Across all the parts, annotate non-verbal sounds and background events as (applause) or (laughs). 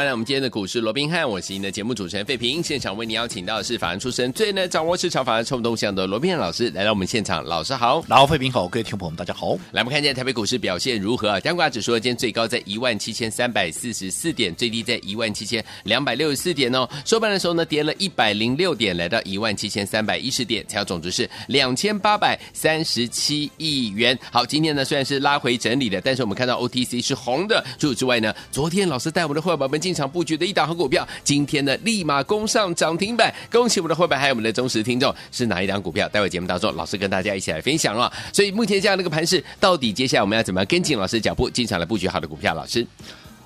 欢迎来我们今天的股市罗宾汉，我是您的节目主持人费平。现场为您邀请到的是法人出身、最能掌握市场法人冲动向的罗宾汉老师来到我们现场。老师好，老费平好，各位听众朋友们大家好。来，我们看一下台北股市表现如何啊？加权指数今天最高在一万七千三百四十四点，最低在一万七千两百六十四点哦。收盘的时候呢，跌了一百零六点，来到一万七千三百一十点，成交总值是两千八百三十七亿元。好，今天呢虽然是拉回整理的，但是我们看到 OTC 是红的。除此之外呢，昨天老师带我们的会员宝宝们进场布局的一档好股票，今天呢立马攻上涨停板，恭喜我们的会员还有我们的忠实听众，是哪一档股票？待会节目当中，老师跟大家一起来分享了。所以目前这样的一个盘势，到底接下来我们要怎么样跟进老师脚步，进场来布局好的股票？老师，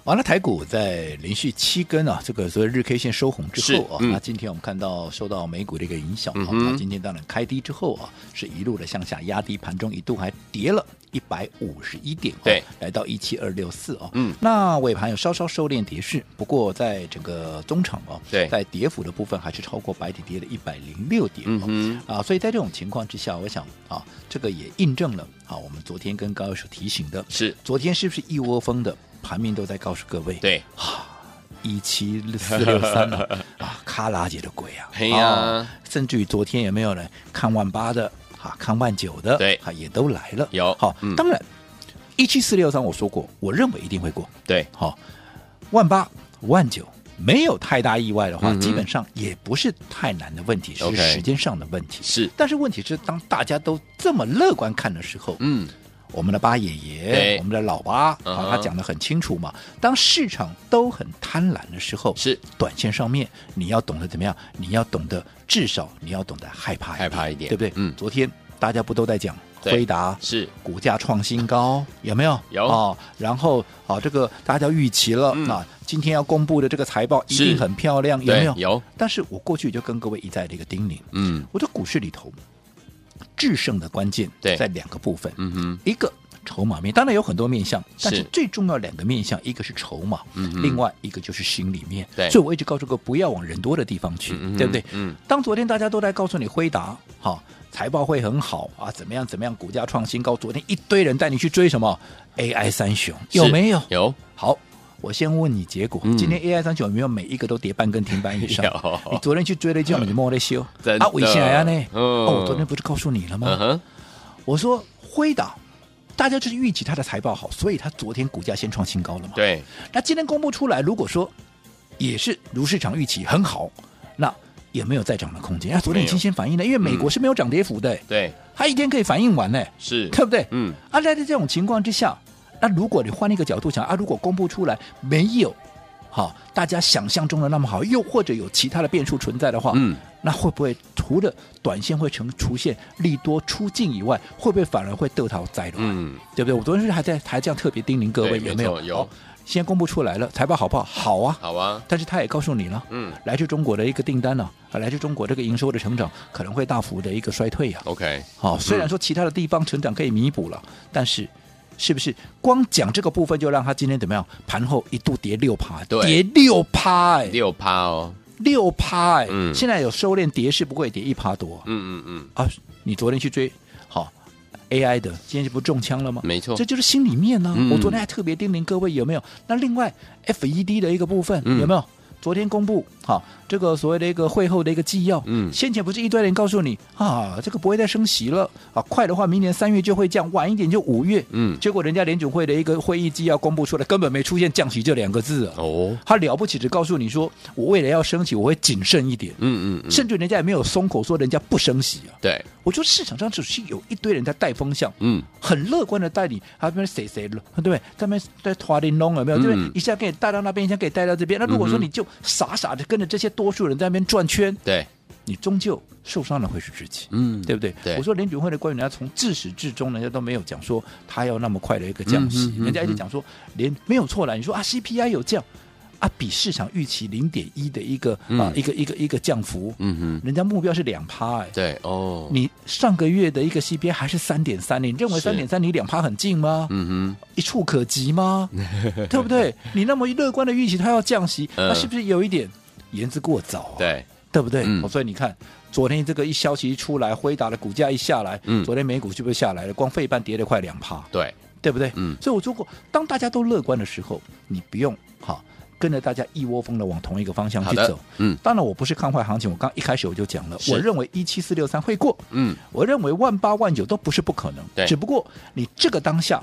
完了，台股在连续七根啊，这个所谓日 K 线收红之后啊，嗯、那今天我们看到受到美股的一个影响啊，今天当然开低之后啊，是一路的向下压低，盘中一度还跌了。一百五十一点，对，来到一七二六四啊，嗯，那尾盘有稍稍收敛跌势，不过在整个中场啊，对，在跌幅的部分还是超过白底跌了一百零六点，嗯嗯，啊，所以在这种情况之下，我想啊，这个也印证了啊，我们昨天跟高教授提醒的，是。昨天是不是一窝蜂的盘面都在告诉各位，对，啊，一七四六三啊，(laughs) 卡拉姐的鬼啊，嘿呀、甚至于昨天也没有人看万八的？啊，看万九的，对，啊，也都来了。有好，嗯、当然，一七四六三我说过，我认为一定会过。对，好，万八、万九没有太大意外的话，嗯、基本上也不是太难的问题，是时间上的问题。是，但是问题是，当大家都这么乐观看的时候，嗯。我们的八爷爷，我们的老八啊，他讲的很清楚嘛。当市场都很贪婪的时候，是短线上面你要懂得怎么样？你要懂得至少你要懂得害怕，害怕一点，对不对？嗯。昨天大家不都在讲辉达是股价创新高，有没有？有哦。然后啊，这个大家预期了，那今天要公布的这个财报一定很漂亮，有没有？有。但是我过去就跟各位一再的一个叮咛，嗯，我的股市里头。制胜的关键在两个部分，嗯哼，一个筹码面，当然有很多面向，但是最重要两个面向，一个是筹码，嗯哼，另外一个就是心里面，对，所以我一直告诉各位不要往人多的地方去，嗯、对不对？嗯，当昨天大家都在告诉你辉达，好财报会很好啊，怎么样怎么样，股价创新高，昨天一堆人带你去追什么？AI 三雄，有没有？有，好。我先问你结果，嗯、今天 AI 三九有没有每一个都跌半根停板以上？你昨天去追了一只，(laughs) 你莫在修啊？为啥呀呢？嗯、哦，我昨天不是告诉你了吗？嗯、我说辉达，大家就是预期它的财报好，所以它昨天股价先创新高了嘛。对。那今天公布出来，如果说也是如市场预期很好，那也没有再涨的空间。啊，昨天已经先反应了，因为美国是没有涨跌幅的，对，它一天可以反应完呢，是对不对？嗯。啊，在这种情况之下。那如果你换一个角度想啊，如果公布出来没有好大家想象中的那么好，又或者有其他的变数存在的话，嗯，那会不会除了短线会成出现利多出尽以外，会不会反而会得逃灾了？嗯，对不对？我昨天是还在还这样特别叮咛各位有没有？有。现在公布出来了，财报好不好？好啊，好啊。但是他也告诉你了，嗯，来自中国的一个订单呢，啊，来自中国这个营收的成长可能会大幅的一个衰退呀。OK，好，虽然说其他的地方成长可以弥补了，但是。是不是光讲这个部分就让他今天怎么样？盘后一度跌六趴，跌六趴，哎，六趴哦，六趴，哎，嗯，现在有收敛跌势，不过也跌一趴多，嗯嗯嗯，啊，你昨天去追好 AI 的，今天就不中枪了吗？没错，这就是心里面呢、啊。嗯、我昨天还特别叮咛各位有没有？那另外 FED 的一个部分、嗯、有没有？昨天公布好。这个所谓的一个会后的一个纪要，嗯，先前不是一堆人告诉你啊，这个不会再升息了啊，快的话明年三月就会降，晚一点就五月，嗯，结果人家联准会的一个会议纪要公布出来，根本没出现降息这两个字啊，哦，他了不起只告诉你说，我未来要升息，我会谨慎一点，嗯嗯，嗯，甚至人家也没有松口说人家不升息啊，对，我觉得市场上只是有一堆人在带风向，嗯，很乐观的带你，他们谁谁了，对不对？他们在拖零弄有没有？对不对？一下给你带到那边，一下给你带到这边，那如果说你就傻傻的跟着这些多数人在那边转。圈，对，你终究受伤的会是自己，嗯，对不对？对，我说联准会的官员，人家从自始至终，人家都没有讲说他要那么快的一个降息，人家一直讲说连没有错了。你说啊，CPI 有降啊，比市场预期零点一的一个、嗯、啊一个一个一个降幅，嗯哼，人家目标是两趴哎，对哦，你上个月的一个 CPI 还是三点三，你认为三点三你两趴很近吗？嗯哼，一触可及吗？(laughs) 对不对？你那么乐观的预期它要降息，那、嗯、是不是有一点言之过早、啊？对，对不对？嗯、所以你看。昨天这个一消息一出来，辉达的股价一下来，嗯，昨天美股是不是下来了？光费半跌了快两趴，对，对不对？嗯，所以我说过，当大家都乐观的时候，你不用哈跟着大家一窝蜂的往同一个方向去走，嗯，当然我不是看坏行情，我刚一开始我就讲了，我认为一七四六三会过，嗯，我认为万八万九都不是不可能，对，只不过你这个当下。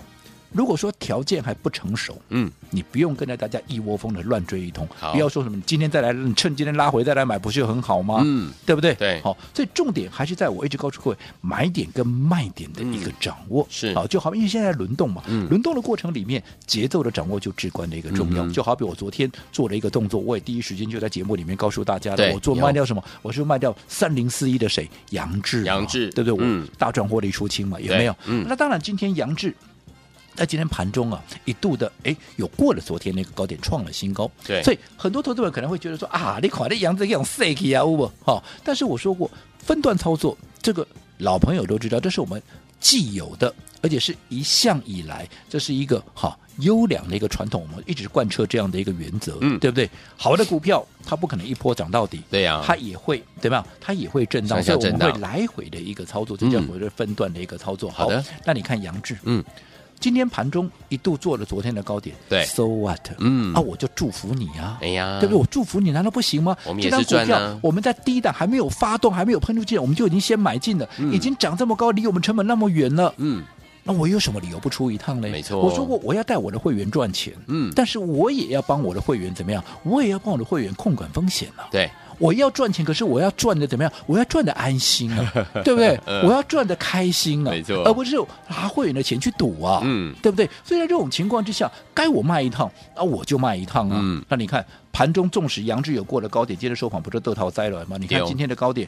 如果说条件还不成熟，嗯，你不用跟着大家一窝蜂的乱追一通，不要说什么你今天再来，你趁今天拉回再来买，不是很好吗？嗯，对不对？对，好，所以重点还是在我一直告诉各位买点跟卖点的一个掌握，嗯、是好，就好比因为现在轮动嘛，嗯，轮动的过程里面节奏的掌握就至关的一个重要，嗯、就好比我昨天做了一个动作，我也第一时间就在节目里面告诉大家的，我做卖掉什么？我是卖掉三零四一的谁？杨志，杨志，对不对？嗯、我大赚获利出清嘛，有没有？嗯，那当然，今天扬智。在今天盘中啊，一度的哎，有过了昨天那个高点，创了新高。对，所以很多投资者可能会觉得说啊，你看这样子这样赛气啊，不？好，但是我说过，分段操作，这个老朋友都知道，这是我们既有的，而且是一向以来，这是一个好优良的一个传统，我们一直贯彻这样的一个原则，嗯，对不对？好的股票，它不可能一波涨到底，对呀、啊，它也会对吧？它也会震荡，所以我们会来回的一个操作，这叫所谓的分段的一个操作。好的，那你看杨志，嗯。今天盘中一度做了昨天的高点，对，So what？嗯，啊，我就祝福你啊，哎呀，对不对？我祝福你，难道不行吗？我们也是赚啊。我们在低档还没有发动，还没有喷出去，我们就已经先买进了，嗯、已经涨这么高，离我们成本那么远了，嗯，那我有什么理由不出一趟呢？没错，我说过我要带我的会员赚钱，嗯，但是我也要帮我的会员怎么样？我也要帮我的会员控管风险啊，对。我要赚钱，可是我要赚的怎么样？我要赚的安心啊，(laughs) 对不对？嗯、我要赚的开心啊，没错，而不是拿会员的钱去赌啊，嗯，对不对？所以在这种情况之下，该我卖一趟啊，我就卖一趟啊。嗯、那你看盘中纵使杨志有过了高点，接着收盘不是得逃灾了吗？你看今天的高点，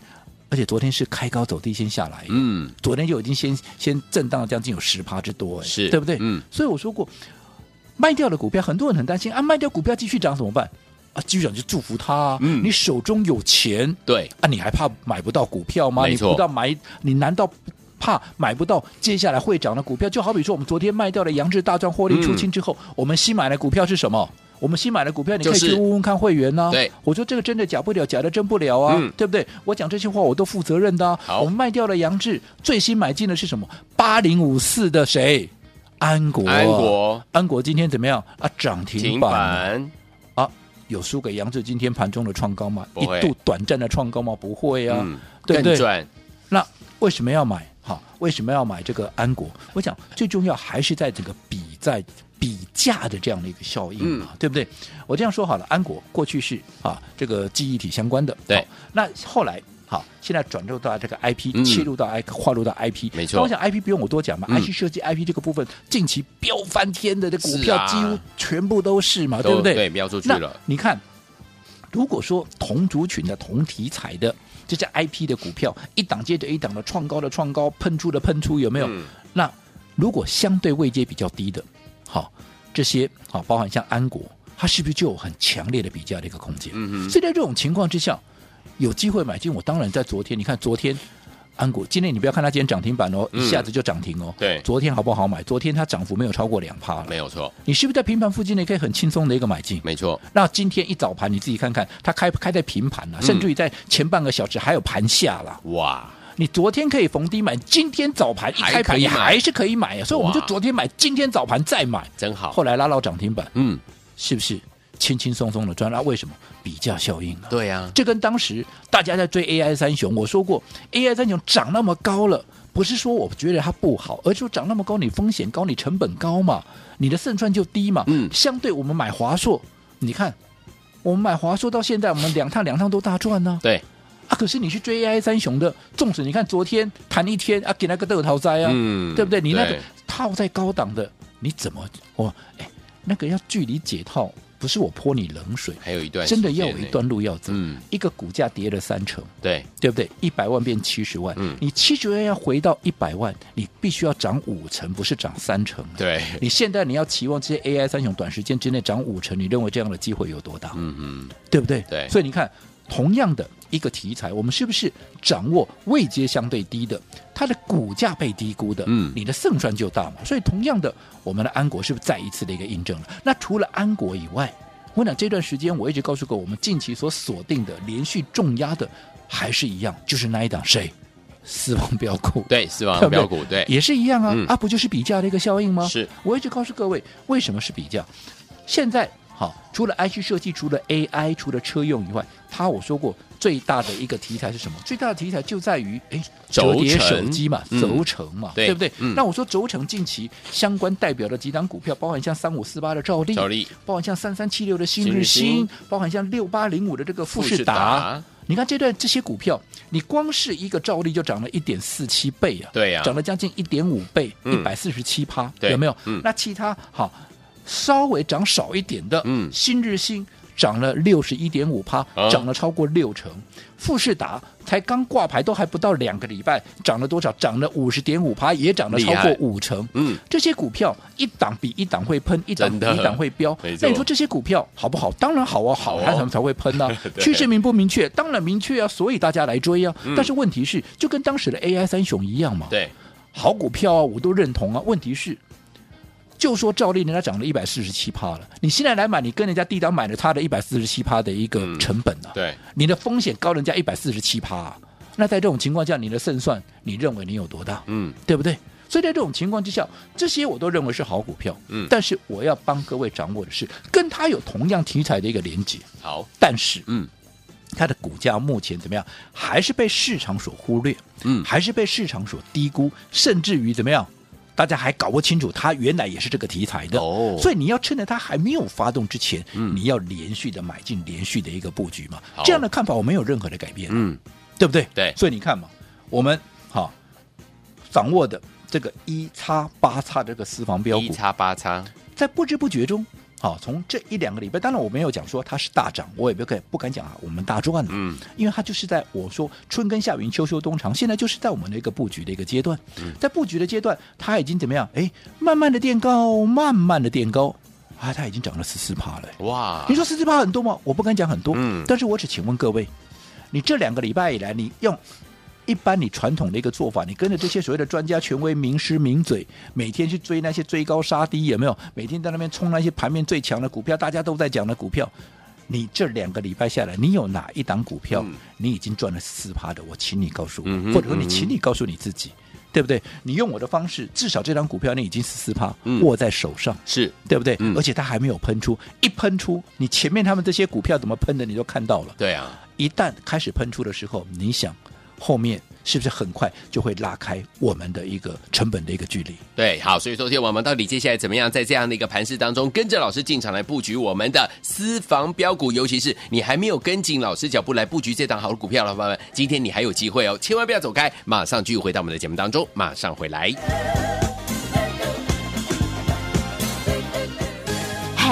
而且昨天是开高走低先下来，嗯，昨天就已经先先震荡了将近有十趴之多，是对不对？嗯，所以我说过，卖掉的股票，很多人很担心啊，卖掉股票继续涨怎么办？啊，继续涨就祝福他啊！嗯，你手中有钱，对啊，你还怕买不到股票吗？你不到买，你难道怕买不到接下来会涨的股票？就好比说，我们昨天卖掉了杨志大赚获利出清之后，嗯，我们新买的股票是什么？我们新买的股票，你可以去问问看会员呢，啊。对，我说这个真的假不了，假的真不了啊，嗯，对不对？我讲这些话我都负责任的，我们卖掉了杨志，最新买进的是什么？八零五四的谁？安国，安国，安国今天怎么样啊？涨停板。啊有输给杨志今天盘中的创高吗？一度短暂的创高吗？不会啊，嗯、对不对？那为什么要买？好，为什么要买这个安国？我想最重要还是在整个比在比价的这样的一个效应嘛、嗯，对不对？我这样说好了，安国过去是啊这个记忆体相关的，对，那后来。好，现在转入到这个 IP，、嗯、切入到 I，跨入到 IP，没错。那我想 IP 不用我多讲嘛、嗯、，IC 设计 IP 这个部分近期飙翻天的这股票几乎全部都是嘛，是啊、对不对？对，飙出去了。你看，如果说同族群的同题材的这些 IP 的股票，一档接着一档的创高的创高，喷出的喷出，有没有、嗯？那如果相对位阶比较低的，好，这些好，包含像安国，它是不是就有很强烈的比价的一个空间？嗯嗯。所以在这种情况之下。有机会买进，我当然在昨天。你看昨天安国，今天你不要看它今天涨停板哦，一下子就涨停哦。对，昨天好不好买？昨天它涨幅没有超过两趴了，没有错。你是不是在平盘附近呢？可以很轻松的一个买进？没错。那今天一早盘你自己看看，它开开在平盘了，甚至于在前半个小时还有盘下了。哇！你昨天可以逢低买，今天早盘一开盘你还是可以买啊。所以我们就昨天买，今天早盘再买，真好。后来拉到涨停板，嗯，是不是？轻轻松松的赚，那为什么比价效应啊？对呀、啊，这跟当时大家在追 AI 三雄，我说过 AI 三雄涨那么高了，不是说我觉得它不好，而是说涨那么高，你风险高，你成本高嘛，你的胜算就低嘛。嗯，相对我们买华硕，你看我们买华硕到现在，我们两趟两趟都大赚呢、啊。对啊，可是你去追 AI 三雄的，纵使你看昨天谈一天啊，给那个都有逃灾啊，嗯，对不对？你那个套在高档的，你怎么哦？哎，那个要距离解套。不是我泼你冷水，还有一段真的要有一段路要走。嗯，一个股价跌了三成，对对不对？一百万变七十万，嗯你七十万要回到一百万，你必须要涨五成，不是涨三成。对，你现在你要期望这些 AI 三雄短时间之内涨五成，你认为这样的机会有多大？嗯嗯，对不对？对所以你看，同样的一个题材，我们是不是掌握位阶相对低的，它的股价被低估的，嗯你的胜算就大嘛。所以同样的，我们的安国是不是再一次的一个印证了？那除了安国以外，我讲这段时间我一直告诉过，我们近期所锁定的连续重压的还是一样，就是那一档谁？死亡标股。对，四王对不对标股，对，也是一样啊，嗯啊，不就是比价的一个效应吗？是，我一直告诉各位，为什么是比价？现在好，除了 IC 设计，除了 AI，除了车用以外，它我说过最大的一个题材是什么？最大的题材就在于哎，折叠手机嘛，嗯轴承嘛，对不对？嗯那我说轴承近期相关代表的几档股票，包含像三五四八的兆利，兆利包含像三三七六的新日新包含像六八零五的这个富士达达。你看这段这些股票，你光是一个兆利就涨了一点四七倍啊，对呀涨了将近一点五倍，一嗯百四十七趴，对有没有？嗯那其他好稍微涨少一点的，嗯新日新涨了六十一点五趴，啊涨了超过六成。富士达才刚挂牌都还不到两个礼拜，涨了多少？涨了五十点五趴，也涨了超过五成。嗯，这些股票一档比一档会喷，一档比一档会飙。那你说这些股票好不好？当然好啊，好好哦们才才会喷啊。(laughs) 趋势明不明确？当然明确啊，所以大家来追啊。嗯但是问题是，就跟当时的 AI 三雄一样嘛。对，好股票啊，我都认同啊。问题是，就说照例人家涨了一百四十七趴了，你现在来买，你跟人家低档买了它的一百四十七趴的一个嗯成本啊，对，你的风险高人家一百四十七趴啊。那在这种情况下，你的胜算，你认为你有多大？嗯，对不对？所以在这种情况之下，这些我都认为是好股票。嗯但是我要帮各位掌握的是，跟它有同样题材的一个连接，好，但是嗯它的股价目前怎么样？还是被市场所忽略，嗯，还是被市场所低估，甚至于怎么样？大家还搞不清楚，它原来也是这个题材的。哦。所以你要趁着它还没有发动之前，嗯。你要连续的买进，连续的一个布局嘛。这样的看法我没有任何的改变，嗯，对不对？对。所以你看嘛，我们好掌握的这个一叉八叉这个私房标股，一叉八叉，在不知不觉中，好从这一两个礼拜，当然我没有讲说它是大涨，我也不敢不敢讲啊，我们大赚了，嗯，因为它就是在我说春耕夏耘秋收冬藏，现在就是在我们的一个布局的一个阶段，在布局的阶段，它已经怎么样？哎，慢慢的垫高，慢慢的垫高，啊，它已经涨了十四趴了。哇你，说十四趴很多吗？我不敢讲很多，嗯但是我只请问各位，你这两个礼拜以来，你用一般你传统的一个做法，你跟着这些所谓的专家、权威、名师、名嘴，每天去追那些追高杀低，有没有？每天在那边冲那些盘面最强的股票，大家都在讲的股票，你这两个礼拜下来，你有哪一档股票、嗯你已经赚了四趴的？我请你告诉我，嗯或者说你请你告诉你自己。对不对？你用我的方式，至少这张股票你已经十四趴嗯握在手上，是，对不对？嗯而且它还没有喷出，一喷出，你前面他们这些股票怎么喷的，你都看到了。对啊，一旦开始喷出的时候，你想后面是不是很快就会拉开我们的一个成本的一个距离？对，好，所以昨天我们到底接下来怎么样，在这样的一个盘势当中，跟着老师进场来布局我们的私房标股，尤其是你还没有跟紧老师脚步来布局这档好的股票老板们，今天你还有机会哦，千万不要走开，马上继续回到我们的节目当中，马上回来。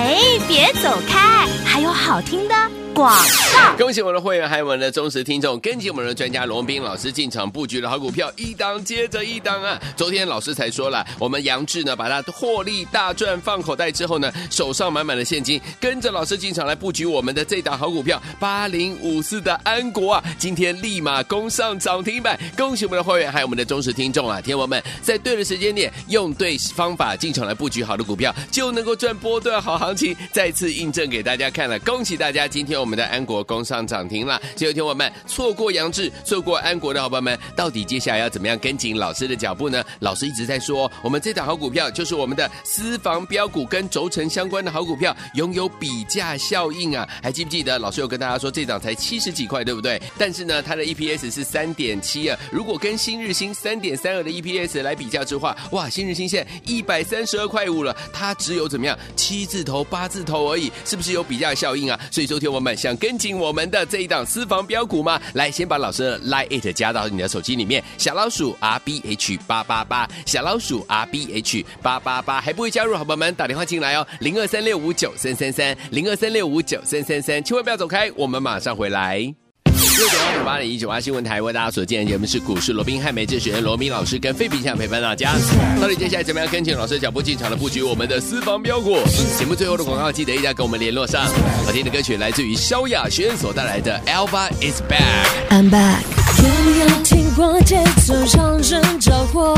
哎，别走开，还有好听的广告。恭喜我们的会员，还有我们的忠实听众，跟紧我们的专家罗斌老师进场布局的好股票，一档接着一档啊！昨天老师才说了，我们杨志呢，把它获利大赚放口袋之后呢，手上满满的现金，跟着老师进场来布局我们的这档好股票八零五四的安国啊，今天立马攻上涨停板！恭喜我们的会员，还有我们的忠实听众啊，天王们在对的时间点，用对方法进场来布局好的股票，就能够赚波段好行情。再次印证给大家看了，恭喜大家！今天我们的安国攻上涨停了。所有天我们错过杨志、错过安国的好朋友们，到底接下来要怎么样跟紧老师的脚步呢？老师一直在说，我们这档好股票就是我们的私房标股跟轴承相关的好股票，拥有比价效应啊！还记不记得老师有跟大家说，这档才七十几块，对不对？但是呢，它的 EPS 是三点七啊。如果跟新日新三点三二的 EPS 来比较之话，哇，新日新现一百三十二块五了，它只有怎么样七字头八字头而已，是不是有比较效应啊？所以周天我们想跟紧我们的这一档私房标股吗？来，先把老师的 Line it 加到你的手机里面，小老鼠 R B H 八八八，小老鼠 R B H 八八八，还不会加入，好朋友们打电话进来哦，零二三六五九三三三，零二三六五九三三三，千万不要走开，我们马上回来。六点二五八零一九八新闻台为大家所见的节目是股市罗宾汉美智选罗宾老师跟费皮相陪伴大家。到底接下来怎么样跟紧老师脚步进场的布局我们的私房标股？节目最后的广告记得一定要跟我们联络上。好听的歌曲来自于萧亚轩所带来的《Alpha Is Back》。I'm back。有没有听过节奏让人着火？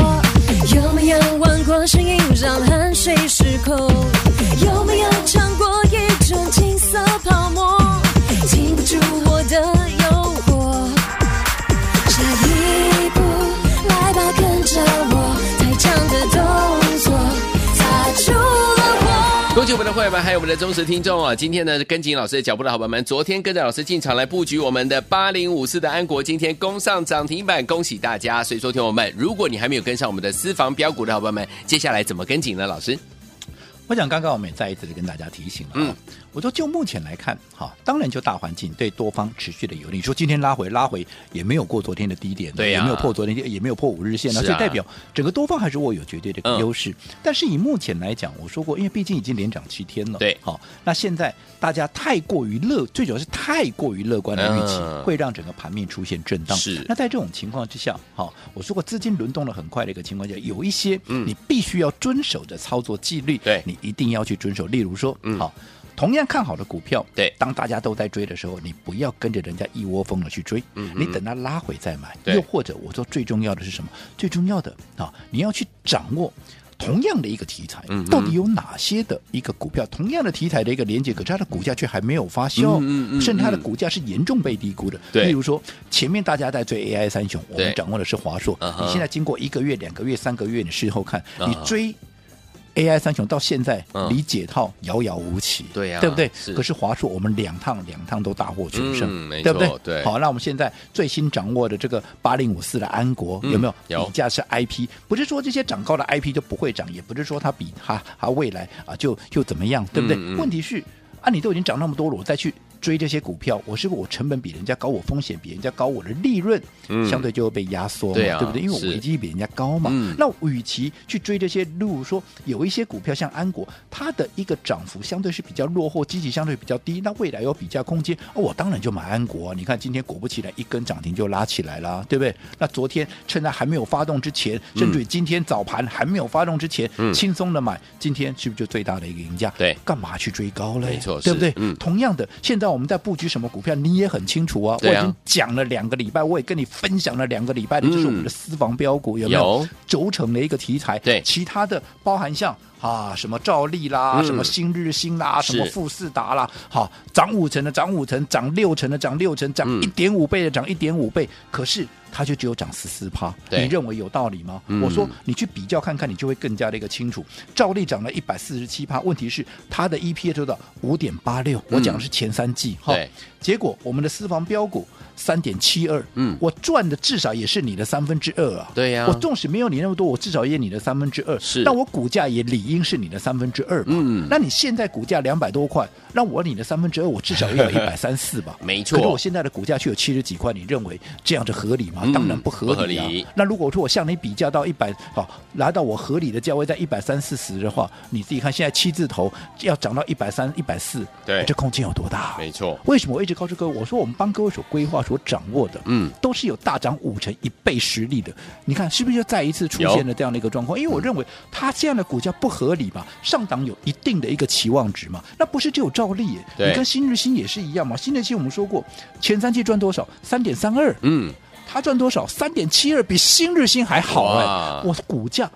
有没有闻过声音让汗水失控？有没有尝过一种金色泡沫？禁不住我的伙伴。们，还有我们的忠实听众啊！今天呢，跟紧老师的脚步的好朋友们，昨天跟着老师进场来布局我们的八零五四的安国，今天攻上涨停板，恭喜大家！所以说，听我们，如果你还没有跟上我们的私房标股的好朋友们，接下来怎么跟紧呢？老师，我想刚刚我们也再一次的跟大家提醒了，嗯。我说，就目前来看，哈，当然就大环境对多方持续的有利。你说今天拉回拉回也没有过昨天的低点，对也没有破昨天，也没有破五日线，那、啊、就代表整个多方还是握有绝对的优势。嗯、但是以目前来讲，我说过，因为毕竟已经连涨七天了，对，好，那现在大家太过于乐，最主要是太过于乐观的预期，嗯、会让整个盘面出现震荡。是，那在这种情况之下，好，我说过资金轮动的很快的一个情况下，有一些你必须要遵守的操作纪律，对、嗯、你一定要去遵守。例如说，嗯，好。同样看好的股票，对，当大家都在追的时候，你不要跟着人家一窝蜂的去追，嗯，你等它拉回再买。又或者我说最重要的是什么？最重要的啊，你要去掌握同样的一个题材，到底有哪些的一个股票，同样的题材的一个连接，可是它的股价却还没有发酵，甚至它的股价是严重被低估的。对，例如说前面大家在追 AI 三雄，我们掌握的是华硕，你现在经过一个月、两个月、三个月，你事后看，你追。AI 三雄到现在离解套遥遥无期，对呀，对不对？可是华硕我们两趟两趟都大获全胜，对不对？对。好，那我们现在最新掌握的这个八零五四的安国有没有？有。比价是 IP，不是说这些涨高的 IP 就不会涨，也不是说它比它它未来啊就就怎么样，对不对？问题是啊，你都已经涨那么多了，我再去。追这些股票，我是不是我成本比人家高，我风险比人家高，我的利润相对就会被压缩嘛，对，啊、对不对？因为我危机比人家高嘛。那与其去追这些，例如说有一些股票像安国，它的一个涨幅相对是比较落后，积极相对比较低，那未来有比价空间，哦，我当然就买安国，啊。你看今天果不其然，一根涨停就拉起来了，对不对？那昨天趁它还没有发动之前，甚至于今天早盘还没有发动之前，嗯、轻松的买，今天是不是就最大的一个赢家？对，干嘛去追高嘞？没错，对不对？嗯、同样的，现在。我们在布局什么股票，你也很清楚啊。我已经讲了两个礼拜，我也跟你分享了两个礼拜的，就是我们的私房标股有没有轴承的一个题材？对，其他的包含像啊什么兆利啦，什么新日新啦，什么富士达啦，好涨五成的涨五成，涨六成的涨六成，涨一点五倍的涨一点五倍，可是。它就只有涨十四趴，你认为有道理吗？嗯、我说你去比较看看，你就会更加的一个清楚。兆利涨了一百四十七趴，问题是它的 EPS 做到五点八六，我讲的是前三季哈。对，结果我们的私房标股。三点七二，嗯，我赚的至少也是你的三分之二啊。对呀，我纵使没有你那么多，我至少也你的三分之二。是，那我股价也理应是你的三分之二嘛。嗯，那你现在股价两百多块，那我你的三分之二，我至少也有 (laughs) 一百三四吧。没错。可是我现在的股价却有七十几块，你认为这样子合理吗？当然不合理啊。那如果说我向你比较到一百，好，来到我合理的价位在一百三四十的话，你自己看现在七字头要涨到一百三、一百四，对，这空间有多大？没错。为什么我一直告诉各位，我说我们帮各位所规划、所掌握的。嗯，都是有大涨五成一倍实力的，你看是不是又再一次出现了这样的一个状况？因为我认为它这样的股价不合理嘛，上档有一定的一个期望值嘛，那不是只有照例耶，你跟新日新也是一样嘛。新日新我们说过，前三季赚多少？三点三二，嗯，它赚多少？三点七二，比新日新还好哎，我股价。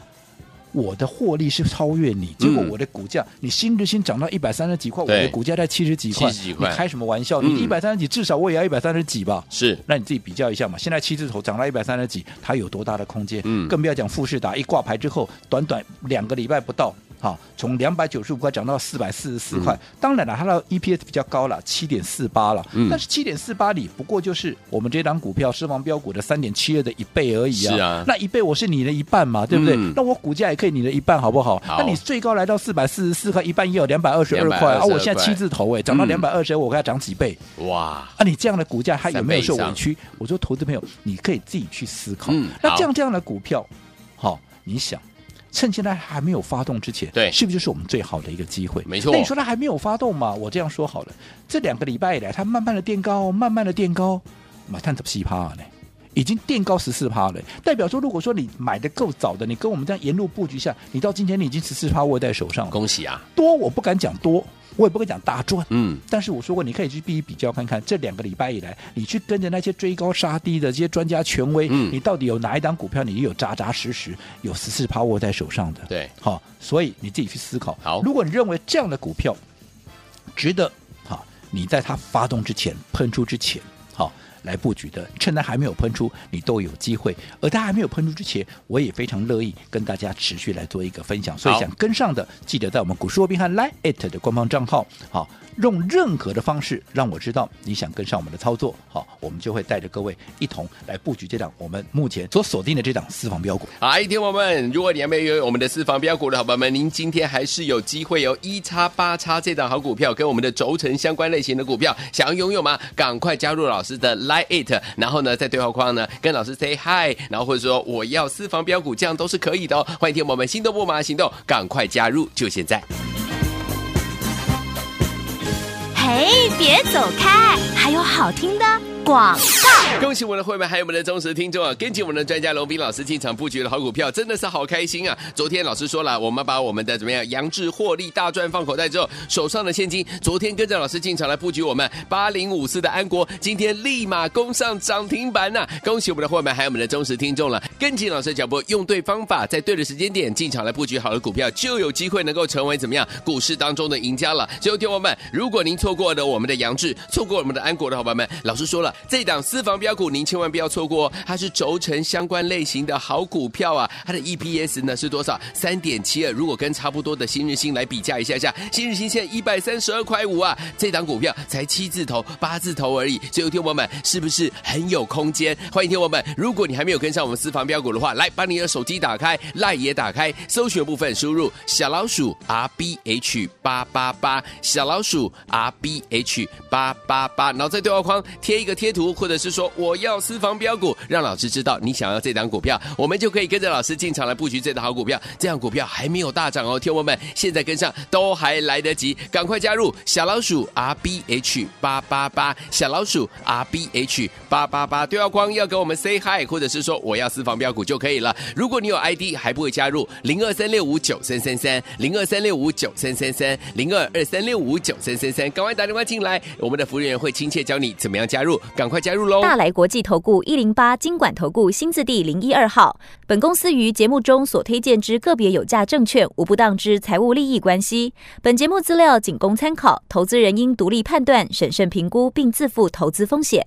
我的获利是超越你，结果我的股价，你新日新涨到一百三十几块，我的股价在七十几块，你开什么玩笑？你一百三十几，至少我也要一百三十几吧？是，那你自己比较一下嘛。现在七字头涨到一百三十几，它有多大的空间？嗯更不要讲富士达一挂牌之后，短短两个礼拜不到。好，从两百九十五块涨到四百四十四块。嗯、当然了，它的 EPS 比较高了，七点四八了。嗯、但是七点四八里不过就是我们这档股票私房标股的三点七二的一倍而已啊。是啊，那一倍我是你的一半嘛，对不对？嗯、那我股价也可以你的一半，好不好？好那你最高来到四百四十四块，一半也有两百二十二块啊！我现在七字头哎，涨到两百二十二，我给它涨几倍？哇！啊，你这样的股价它有没有受委屈？我说，投资朋友，你可以自己去思考。嗯、那这样这样的股票，好，你想。趁现在还没有发动之前，对，是不是就是我们最好的一个机会？没错。那你说它还没有发动嘛？我这样说好了，这两个礼拜以来，它慢慢的垫高，慢慢的垫高，嘛，探怎么趴呢？已经垫高十四趴了，代表说，如果说你买的够早的，你跟我们这样沿路布局下，你到今天你已经十四趴握在手上，恭喜啊！多我不敢讲多。我也不会讲大赚，嗯，但是我说过，你可以去比一比较看看，这两个礼拜以来，你去跟着那些追高杀低的这些专家权威，嗯，你到底有哪一档股票你有扎扎实实有十四趴握在手上的？对，好，所以你自己去思考。好，如果你认为这样的股票值得，好，你在它发动之前喷出之前，好。来布局的，趁它还没有喷出，你都有机会。而它还没有喷出之前，我也非常乐意跟大家持续来做一个分享。所以想跟上的，记得在我们股市罗宾汉 Line@ 的官方账号，好，用任何的方式让我知道你想跟上我们的操作，好，我们就会带着各位一同来布局这档我们目前所锁定的这档私房标股。好，听友们，如果你还没有我们的私房标股的好朋友们，您今天还是有机会有一叉八叉这档好股票，跟我们的轴承相关类型的股票，想要拥有吗？赶快加入老师的 Line。it，然后呢，在对话框呢跟老师 say hi，然后或者说我要私房标股，这样都是可以的哦。欢迎听我们心动不马行动，赶快加入，就现在。哎，别走开，还有好听的广告。恭喜我们的会员，还有我们的忠实听众啊！跟紧我们的专家龙斌老师进场布局的好股票，真的是好开心啊！昨天老师说了，我们把我们的怎么样杨志获利大赚放口袋之后，手上的现金，昨天跟着老师进场来布局我们八零五四的安国，今天立马攻上涨停板呐、恭喜我们的会员，还有我们的忠实听众了。跟紧老师脚步，用对方法，在对的时间点进场来布局好的股票，就有机会能够成为怎么样股市当中的赢家了。所以，听友们，如果您错过了我们的杨志，错过我们的安国的伙伴们，老师说了，这档私房标股您千万不要错过，它是轴承相关类型的好股票啊！它的 EPS 呢是多少？三点七二。如果跟差不多的新日新来比价一下下，新日新现在一百三十二块五啊，这档股票才七字头、八字头而已。所以，听友们是不是很有空间？欢迎听友们，如果你还没有跟上我们私房标股的话，来把你的手机打开赖也打开，搜寻部分输入小老鼠 R B H 八八八，小老鼠 R B b h 八八八，然后在对话框贴一个贴图，或者是说我要私房标股，让老师知道你想要这档股票，我们就可以跟着老师进场来布局这档好股票。这样股票还没有大涨哦，听友们现在跟上都还来得及，赶快加入小老鼠 R B H 八八八，小老鼠 R B H 八八八，对话框要跟我们 say hi，或者是说我要私房标股就可以了。如果你有 ID 还不会加入，零二三六五九三三三，零二三六五九三三三，零二二三六五九三三三，赶快打电话进来，我们的服务员会亲切教你怎么样加入，赶快加入喽！大来国际投顾一零八金管投顾新字第零一二号，本公司于节目中所推荐之个别有价证券无不当之财务利益关系，本节目资料仅供参考，投资人应独立判断、审慎评估并自负投资风险。